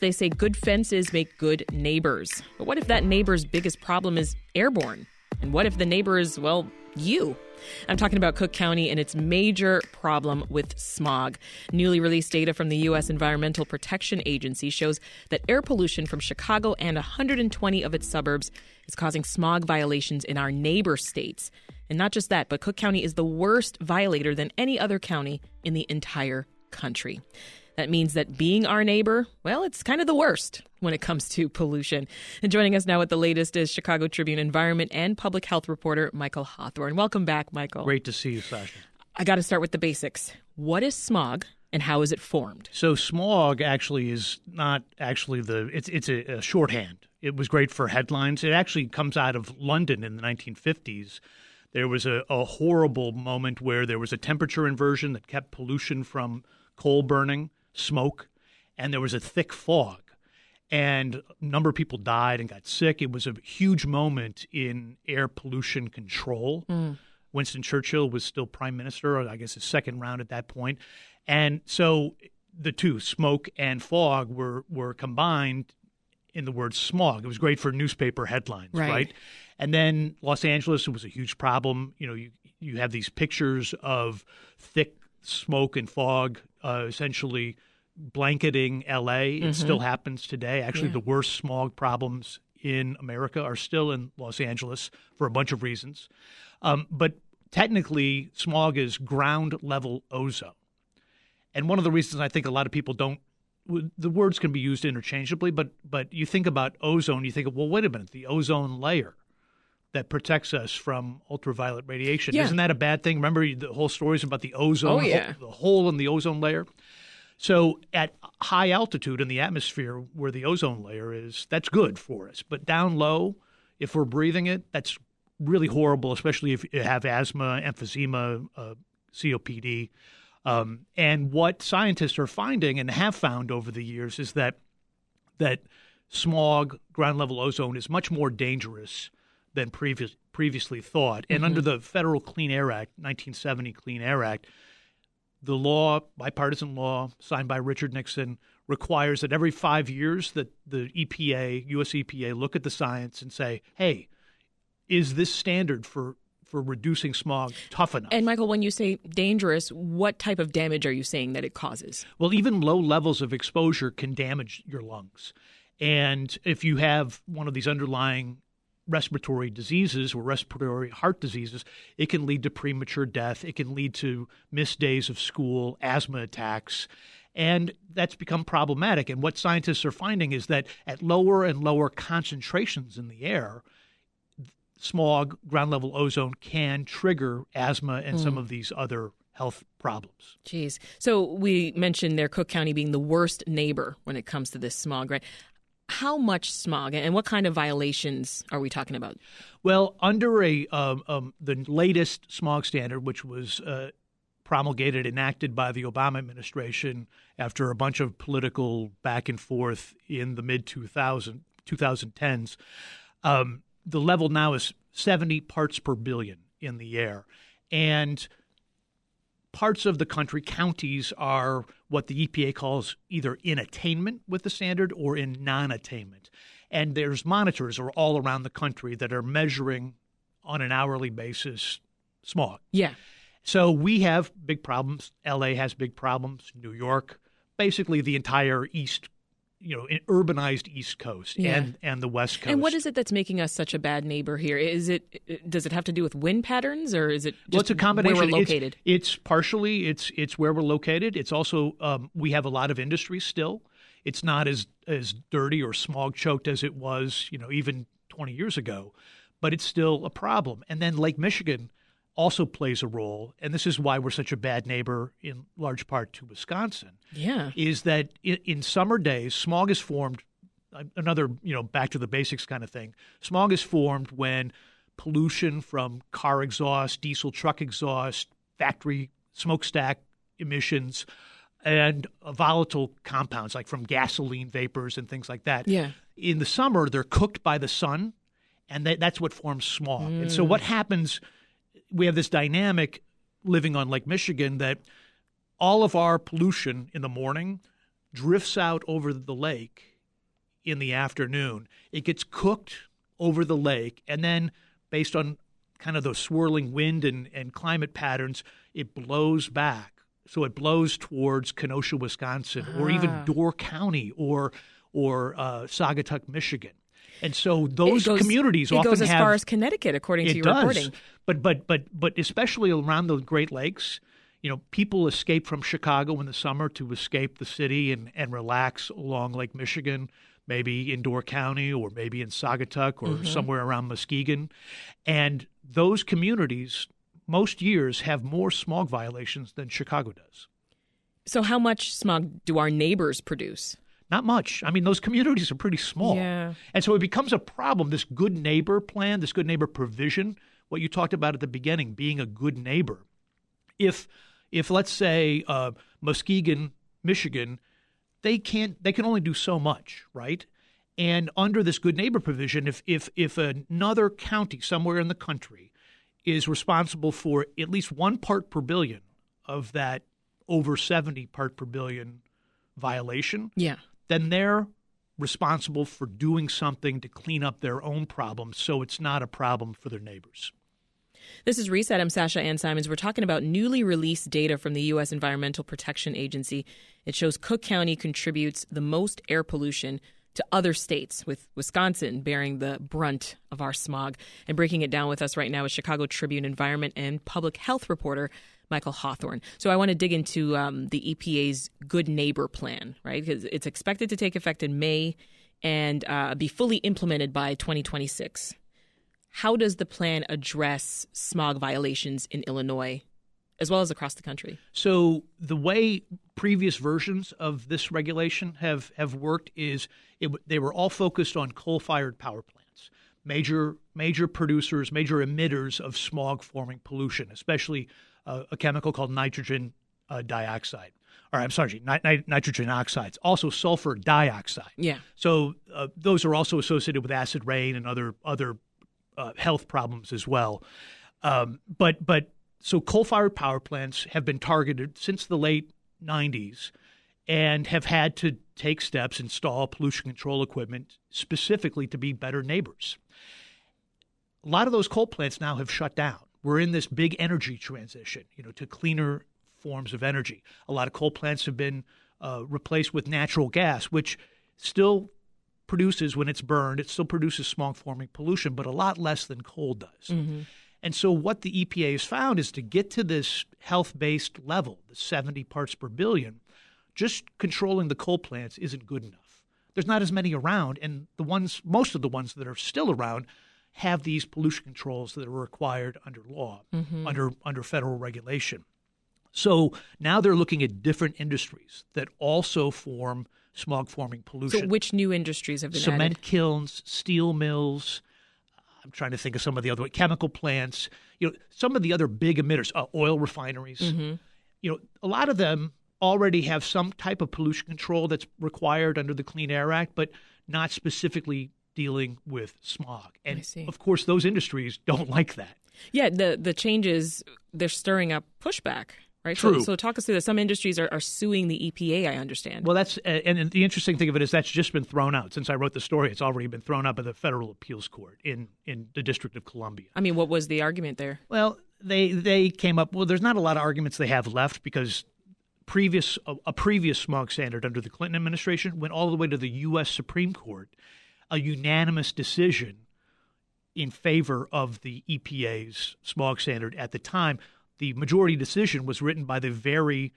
They say good fences make good neighbors. But what if that neighbor's biggest problem is airborne? And what if the neighbor is, well, you? I'm talking about Cook County and its major problem with smog. Newly released data from the U.S. Environmental Protection Agency shows that air pollution from Chicago and 120 of its suburbs is causing smog violations in our neighbor states. And not just that, but Cook County is the worst violator than any other county in the entire country. That means that being our neighbor, well, it's kind of the worst when it comes to pollution. And joining us now with the latest is Chicago Tribune environment and public health reporter Michael Hawthorne. Welcome back, Michael. Great to see you, Sasha. I got to start with the basics. What is smog? and how is it formed? So smog actually is not actually the it's it's a, a, shorthand. It was great for headlines. It actually comes out of London in the 1950s. There was a, a horrible moment where there was a temperature inversion that kept pollution from coal burning smoke, and there was a thick fog. And a number of people died and got sick. It was a huge moment in air pollution control. Mm. Winston Churchill was still prime minister, I guess his second round at that point. And so the two, smoke and fog, were, were combined in the word smog. It was great for newspaper headlines, right? right? And then Los Angeles was a huge problem. You know, you, you have these pictures of thick smoke and fog uh, essentially blanketing LA. Mm-hmm. It still happens today. Actually, yeah. the worst smog problems in America are still in Los Angeles for a bunch of reasons. Um, but technically, smog is ground level ozone. And one of the reasons I think a lot of people don't the words can be used interchangeably, but but you think about ozone, you think, well, wait a minute, the ozone layer that protects us from ultraviolet radiation. Yeah. Isn't that a bad thing? Remember the whole stories about the ozone, oh, yeah. the hole in the ozone layer? So at high altitude in the atmosphere where the ozone layer is, that's good for us. But down low, if we're breathing it, that's really horrible, especially if you have asthma, emphysema, uh, COPD. Um, and what scientists are finding and have found over the years is that that smog, ground level ozone, is much more dangerous than previous, previously thought. And mm-hmm. under the Federal Clean Air Act, 1970 Clean Air Act, the law, bipartisan law signed by Richard Nixon, requires that every five years that the EPA, U.S. EPA, look at the science and say, "Hey, is this standard for for reducing smog tough enough?" And Michael, when you say dangerous, what type of damage are you saying that it causes? Well, even low levels of exposure can damage your lungs. And if you have one of these underlying respiratory diseases or respiratory heart diseases, it can lead to premature death. It can lead to missed days of school, asthma attacks. And that's become problematic. And what scientists are finding is that at lower and lower concentrations in the air, smog, ground level ozone can trigger asthma and mm. some of these other health problems. Jeez. So we mentioned there Cook County being the worst neighbor when it comes to this smog, right? How much smog and what kind of violations are we talking about? Well, under a um, um, the latest smog standard, which was uh, promulgated, enacted by the Obama administration after a bunch of political back and forth in the mid 2000, 2010s, um, the level now is 70 parts per billion in the air. And parts of the country, counties, are what the EPA calls either in attainment with the standard or in non attainment. And there's monitors are all around the country that are measuring on an hourly basis smog. Yeah. So we have big problems. LA has big problems. New York, basically the entire East you know, urbanized East Coast yeah. and and the West Coast. And what is it that's making us such a bad neighbor here? Is it does it have to do with wind patterns, or is it just well, it's a combination. where we're located? It's, it's, partially it's it's where we're located. It's also um, we have a lot of industry still. It's not as as dirty or smog choked as it was, you know, even 20 years ago, but it's still a problem. And then Lake Michigan also plays a role, and this is why we're such a bad neighbor in large part to Wisconsin. Yeah, is that in, in summer days, smog is formed. Another, you know, back to the basics kind of thing. Smog is formed when pollution from car exhaust, diesel truck exhaust, factory smokestack emissions, and volatile compounds like from gasoline vapors and things like that. Yeah. In the summer, they're cooked by the sun, and that's what forms smog. Mm. And so, what happens? We have this dynamic living on Lake Michigan that all of our pollution in the morning drifts out over the lake in the afternoon. It gets cooked over the lake, and then based on kind of the swirling wind and, and climate patterns, it blows back. So it blows towards Kenosha, Wisconsin, or even Ah. Door County or or uh, Saugatuck, Michigan. And so those goes, communities it often goes as have far as Connecticut, according to your does. reporting. But but but but especially around the Great Lakes, you know, people escape from Chicago in the summer to escape the city and, and relax along Lake Michigan, maybe in Door County or maybe in Saugatuck or mm-hmm. somewhere around Muskegon. And those communities most years have more smog violations than Chicago does. So, how much smog do our neighbors produce? Not much. I mean, those communities are pretty small. Yeah. And so it becomes a problem. This good neighbor plan, this good neighbor provision, what you talked about at the beginning, being a good neighbor. If, if let's say uh, Muskegon, Michigan, they can't, they can only do so much, right? And under this good neighbor provision, if if if another county somewhere in the country is responsible for at least one part per billion of that over seventy part per billion violation, Yeah. Then they're responsible for doing something to clean up their own problems so it's not a problem for their neighbors. This is Reset. I'm Sasha Ann Simons. We're talking about newly released data from the U.S. Environmental Protection Agency. It shows Cook County contributes the most air pollution to other states, with Wisconsin bearing the brunt of our smog. And breaking it down with us right now is Chicago Tribune environment and public health reporter Michael Hawthorne. So I want to dig into um, the EPA's Good Neighbor Plan, right? Because it's expected to take effect in May and uh, be fully implemented by 2026. How does the plan address smog violations in Illinois as well as across the country? So the way previous versions of this regulation have have worked is it, they were all focused on coal-fired power plants, major major producers, major emitters of smog-forming pollution, especially uh, a chemical called nitrogen uh, dioxide. Or I'm sorry, ni- ni- nitrogen oxides, also sulfur dioxide. Yeah. So uh, those are also associated with acid rain and other other uh, health problems as well. Um, but but so coal-fired power plants have been targeted since the late 90s and have had to take steps, install pollution control equipment specifically to be better neighbors. A lot of those coal plants now have shut down. We're in this big energy transition, you know, to cleaner forms of energy. A lot of coal plants have been uh, replaced with natural gas, which still produces when it's burned, it still produces smog forming pollution, but a lot less than coal does. And so, what the EPA has found is to get to this health based level, the 70 parts per billion, just controlling the coal plants isn't good enough. There's not as many around, and the ones, most of the ones that are still around, have these pollution controls that are required under law, mm-hmm. under under federal regulation. So now they're looking at different industries that also form smog forming pollution. So, which new industries have been Cement added? kilns, steel mills. Uh, I'm trying to think of some of the other chemical plants. You know, some of the other big emitters, uh, oil refineries. Mm-hmm. You know, a lot of them already have some type of pollution control that's required under the Clean Air Act, but not specifically dealing with smog. And of course, those industries don't like that. Yeah, the the changes they're stirring up pushback, right? True. So, so talk us through that. Some industries are, are suing the EPA. I understand. Well, that's uh, and the interesting thing of it is that's just been thrown out since I wrote the story. It's already been thrown out by the federal appeals court in in the District of Columbia. I mean, what was the argument there? Well, they they came up. Well, there's not a lot of arguments they have left because previous a, a previous smog standard under the Clinton administration went all the way to the U.S. Supreme Court, a unanimous decision in favor of the EPA's smog standard at the time. The majority decision was written by the very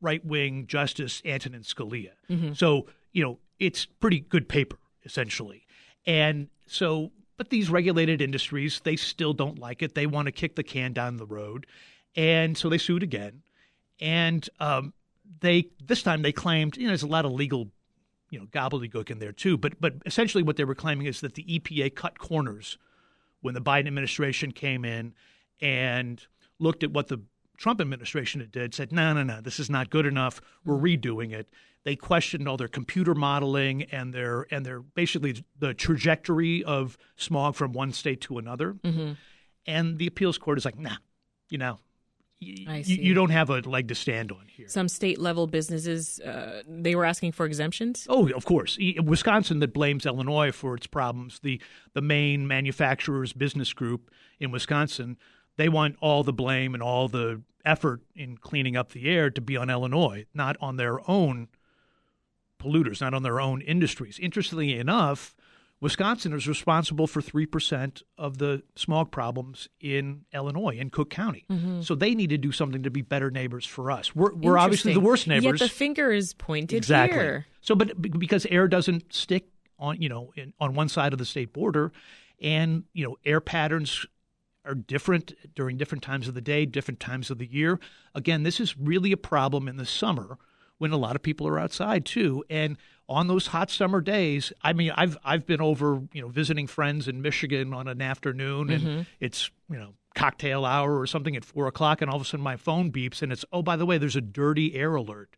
right wing Justice Antonin Scalia. So, you know, it's pretty good paper, essentially. And so, but these regulated industries, they still don't like it. They want to kick the can down the road. And so they sued again. And um, they, this time they claimed, you know, there's a lot of legal you know gobbledygook in there too. But but essentially what they were claiming is that the EPA cut corners when the Biden administration came in and looked at what the Trump administration had did, said no no no this is not good enough. We're redoing it. They questioned all their computer modeling and their and their basically the trajectory of smog from one state to another. Mm-hmm. And the appeals court is like, nah, you know, y- you don't have a leg to stand on here. Some state level businesses, uh, they were asking for exemptions. Oh, of course. Wisconsin that blames Illinois for its problems. The the main manufacturers business group in Wisconsin, they want all the blame and all the effort in cleaning up the air to be on Illinois, not on their own polluters, not on their own industries. Interestingly enough, Wisconsin is responsible for 3% of the smog problems in Illinois, in Cook County. Mm-hmm. So they need to do something to be better neighbors for us. We're, we're obviously the worst neighbors. Yet the finger is pointed exactly. here. So, but because air doesn't stick on, you know, in, on one side of the state border, and, you know, air patterns are different during different times of the day, different times of the year. Again, this is really a problem in the summer when a lot of people are outside too. And on those hot summer days, I mean, I've I've been over, you know, visiting friends in Michigan on an afternoon, and mm-hmm. it's you know cocktail hour or something at four o'clock, and all of a sudden my phone beeps, and it's oh by the way, there's a dirty air alert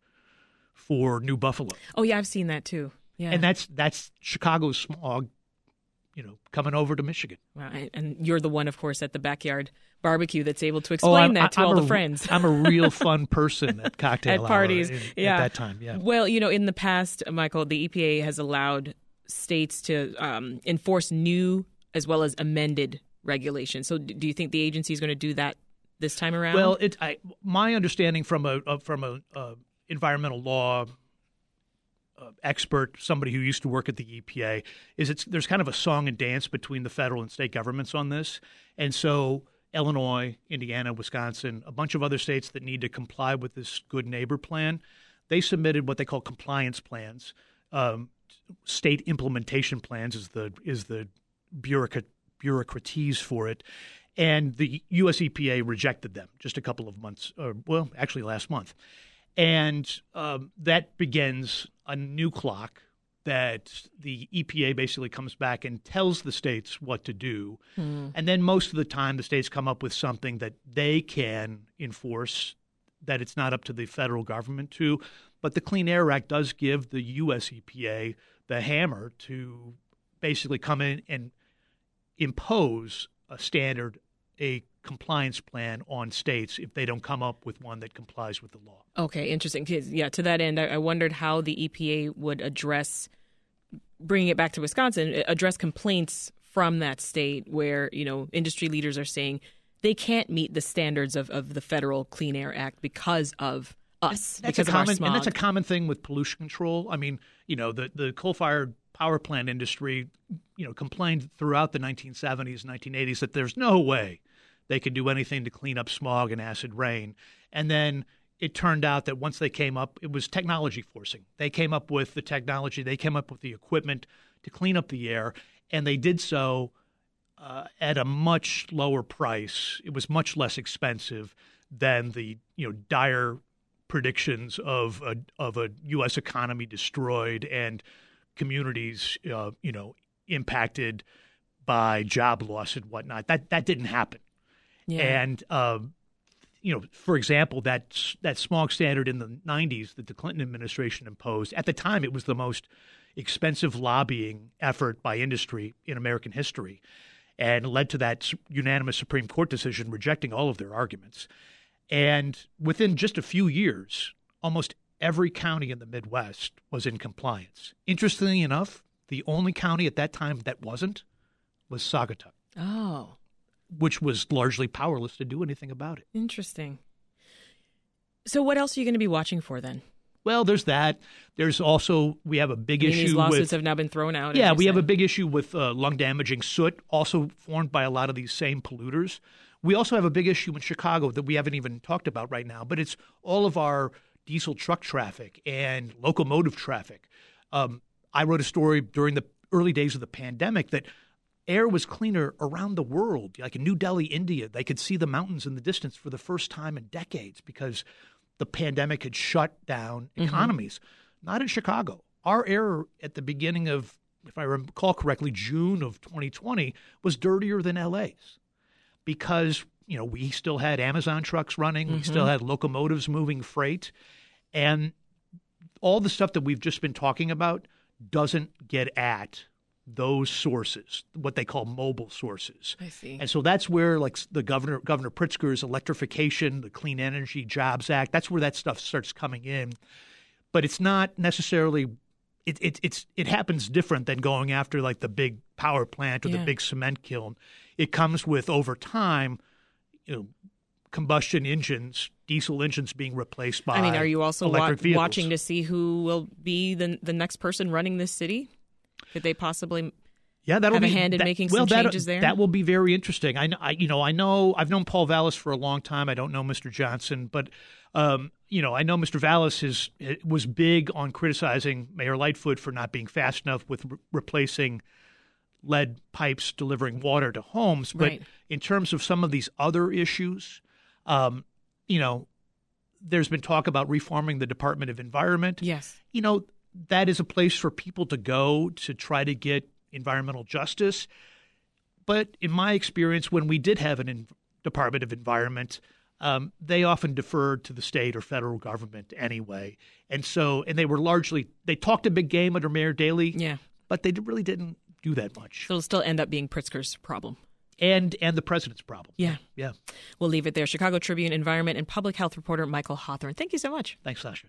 for New Buffalo. Oh yeah, I've seen that too. Yeah, and that's that's Chicago's smog, you know, coming over to Michigan. Wow, and you're the one, of course, at the backyard barbecue that's able to oh, explain oh, that to I'm all a, the friends. I'm a real fun person at cocktail at parties. In, yeah. At that time, yeah. Well, you know, in the past, Michael, the EPA has allowed states to um, enforce new as well as amended regulations. So, do you think the agency is going to do that this time around? Well, it, I, my understanding from a, a from a, a environmental law uh, expert, somebody who used to work at the EPA, is it's there's kind of a song and dance between the federal and state governments on this, and so Illinois, Indiana, Wisconsin, a bunch of other states that need to comply with this good neighbor plan, they submitted what they call compliance plans. Um, state implementation plans is the is the bureaucrat bureaucratese for it, and the U.S. EPA rejected them just a couple of months, or well, actually last month, and um, that begins a new clock that the EPA basically comes back and tells the states what to do. Mm. And then most of the time, the states come up with something that they can enforce, that it's not up to the federal government to. But the Clean Air Act does give the U.S. EPA the hammer to basically come in and impose a standard, a compliance plan on states if they don't come up with one that complies with the law. Okay, interesting. Yeah, to that end, I wondered how the EPA would address bringing it back to Wisconsin, uh, address complaints from that state where you know industry leaders are saying they can't meet the standards of, of the federal Clean Air Act because of us. That's because a common, and that's a common thing with pollution control. I mean, you know, the the coal fired power plant industry, you know, complained throughout the 1970s, 1980s that there's no way they could do anything to clean up smog and acid rain, and then it turned out that once they came up, it was technology forcing. They came up with the technology, they came up with the equipment to clean up the air, and they did so uh, at a much lower price. It was much less expensive than the you know dire predictions of a of a U.S. economy destroyed and communities uh, you know impacted by job loss and whatnot. That that didn't happen. Yeah. And um, you know, for example, that that smog standard in the 90s that the Clinton administration imposed, at the time it was the most expensive lobbying effort by industry in American history and led to that unanimous Supreme Court decision rejecting all of their arguments. And within just a few years, almost every county in the Midwest was in compliance. Interestingly enough, the only county at that time that wasn't was Saugatuck. Oh which was largely powerless to do anything about it. Interesting. So, what else are you going to be watching for then? Well, there's that. There's also we have a big I mean, issue. These lawsuits with, have now been thrown out. Yeah, we have a big issue with uh, lung damaging soot, also formed by a lot of these same polluters. We also have a big issue in Chicago that we haven't even talked about right now, but it's all of our diesel truck traffic and locomotive traffic. Um, I wrote a story during the early days of the pandemic that air was cleaner around the world. Like in New Delhi, India, they could see the mountains in the distance for the first time in decades because the pandemic had shut down mm-hmm. economies. Mm-hmm. Not in Chicago. Our air at the beginning of, if I recall correctly, June of 2020 was dirtier than LA's because you know we still had Amazon trucks running, mm-hmm. we still had locomotives moving freight, and all the stuff that we've just been talking about doesn't get at those sources, what they call mobile sources. I see. And so that's where like the governor Governor Pritzker's electrification, the Clean Energy Jobs Act, that's where that stuff starts coming in. But it's not necessarily it, it it's it happens different than going after like the big power plant or Yeah. the big cement kiln. It comes with over time, you know, combustion engines, diesel engines being replaced by I mean, are you also wa- watching to see who will be the the next person running this city? Could they possibly? yeah, that'll have a be hand in that- making well, some changes there? That will be very interesting. I, I, you know, I know I've known Paul Vallas for a long time. I don't know Mr. Johnson, but um, you know, I know Mr. Vallas is was big on criticizing Mayor Lightfoot for not being fast enough with re- replacing lead pipes delivering water to homes. But Right. in terms of some of these other issues, um, you know, there's been talk about reforming the Department of Environment Yes. you know, that is a place for people to go to try to get environmental justice. But in my experience, when we did have an en- Department of Environment, um, they often deferred to the state or federal government anyway. And so, and they were largely, they talked a big game under Mayor Daley, Yeah. but they really didn't do that much. So it'll still end up being Pritzker's problem. And and the president's problem. Yeah. Yeah. We'll leave it there. Chicago Tribune environment and public health reporter Michael Hawthorne. Thank you so much. Thanks, Sasha.